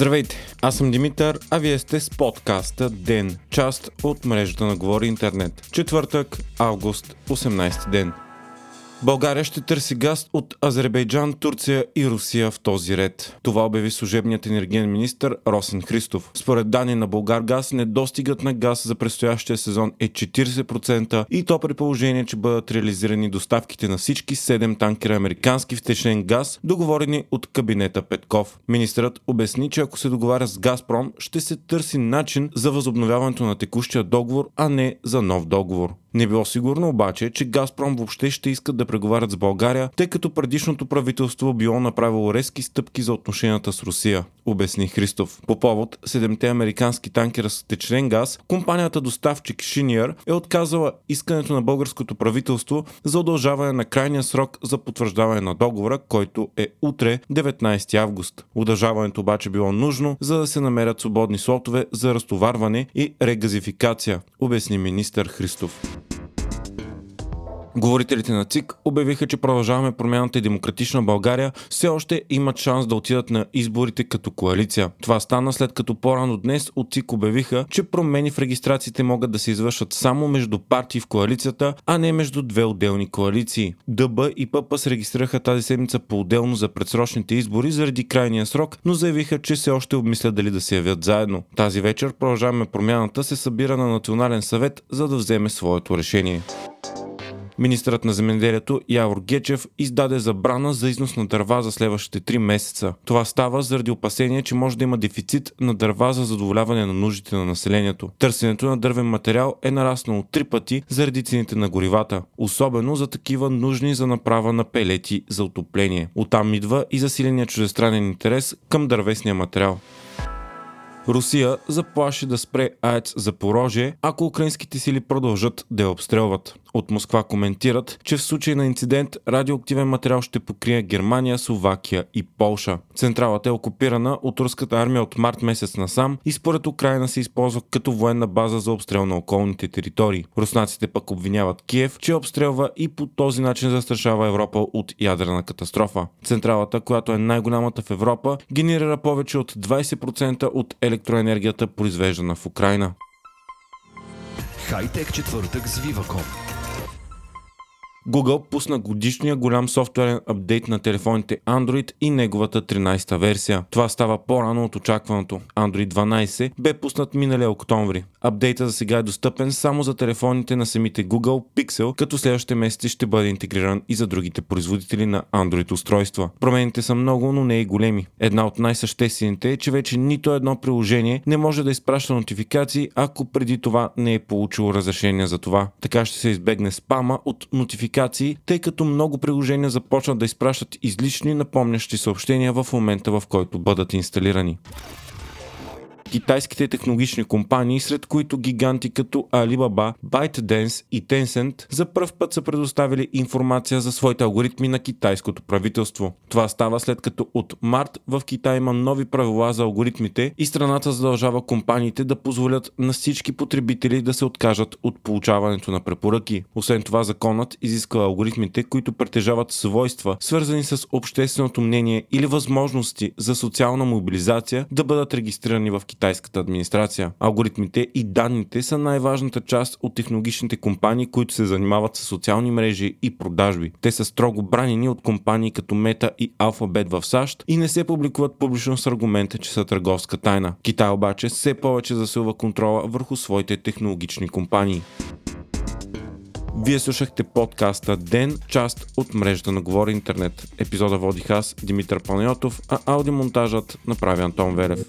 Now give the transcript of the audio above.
Здравейте, аз съм Димитър, а вие сте с подкаста ДЕН, част от мрежата на Говори Интернет. Четвъртък, август, 18 ден. България ще търси газ от Азербайджан, Турция и Русия в този ред. Това обяви служебният енергиен министр Росен Христов. Според данни на Българ газ, недостигът на газ за предстоящия сезон е 40% и то при положение, че бъдат реализирани доставките на всички 7 танкера американски втечнен газ, договорени от кабинета Петков. Министрът обясни, че ако се договаря с Газпром, ще се търси начин за възобновяването на текущия договор, а не за нов договор. Не било сигурно обаче, че Газпром въобще ще искат да преговарят с България, тъй като предишното правителство било направило резки стъпки за отношенията с Русия, обясни Христов. По повод 7-те американски танкера с течен газ, компанията доставчик Шиниер е отказала искането на българското правителство за удължаване на крайния срок за потвърждаване на договора, който е утре 19 август. Удължаването обаче било нужно, за да се намерят свободни слотове за разтоварване и регазификация, обясни министър Христов. Говорителите на ЦИК обявиха, че продължаваме промяната и демократична България все още имат шанс да отидат на изборите като коалиция. Това стана след като по-рано днес от ЦИК обявиха, че промени в регистрациите могат да се извършват само между партии в коалицията, а не между две отделни коалиции. ДБ и ПП се регистрираха тази седмица по-отделно за предсрочните избори заради крайния срок, но заявиха, че все още обмислят дали да се явят заедно. Тази вечер продължаваме промяната се събира на Национален съвет, за да вземе своето решение. Министърът на земеделието Явор Гечев издаде забрана за износ на дърва за следващите 3 месеца. Това става заради опасение, че може да има дефицит на дърва за задоволяване на нуждите на населението. Търсенето на дървен материал е нараснало три пъти заради цените на горивата, особено за такива нужни за направа на пелети за отопление. Оттам идва и засиления чуждестранен интерес към дървесния материал. Русия заплаши да спре АЕЦ за порожие, ако украинските сили продължат да я обстрелват. От Москва коментират, че в случай на инцидент радиоактивен материал ще покрие Германия, Словакия и Полша. Централата е окупирана от руската армия от март месец насам и според Украина се използва като военна база за обстрел на околните територии. Руснаците пък обвиняват Киев, че обстрелва и по този начин застрашава Европа от ядрена катастрофа. Централата, която е най-голямата в Европа, генерира повече от 20% от електроенергията, произвеждана в Украина. Хайтек четвъртък с Viva.com. Google пусна годишния голям софтуерен апдейт на телефоните Android и неговата 13-та версия. Това става по-рано от очакваното. Android 12 бе пуснат миналия октомври. Апдейта за сега е достъпен само за телефоните на самите Google Pixel, като следващите месеци ще бъде интегриран и за другите производители на Android устройства. Промените са много, но не и големи. Една от най-съществените е, че вече нито едно приложение не може да изпраща нотификации, ако преди това не е получило разрешение за това. Така ще се избегне спама от нотификации тъй като много приложения започнат да изпращат излишни напомнящи съобщения в момента, в който бъдат инсталирани китайските технологични компании, сред които гиганти като Alibaba, ByteDance и Tencent за първ път са предоставили информация за своите алгоритми на китайското правителство. Това става след като от март в Китай има нови правила за алгоритмите и страната задължава компаниите да позволят на всички потребители да се откажат от получаването на препоръки. Освен това, законът изисква алгоритмите, които притежават свойства, свързани с общественото мнение или възможности за социална мобилизация, да бъдат регистрирани в Китай китайската администрация. Алгоритмите и данните са най-важната част от технологичните компании, които се занимават с социални мрежи и продажби. Те са строго бранени от компании като Meta и Alphabet в САЩ и не се публикуват публично с аргумента, че са търговска тайна. Китай обаче все повече засилва контрола върху своите технологични компании. Вие слушахте подкаста Ден, част от мрежата на Говори Интернет. Епизода водих аз, Димитър Панайотов, а аудиомонтажът направи Антон Велев.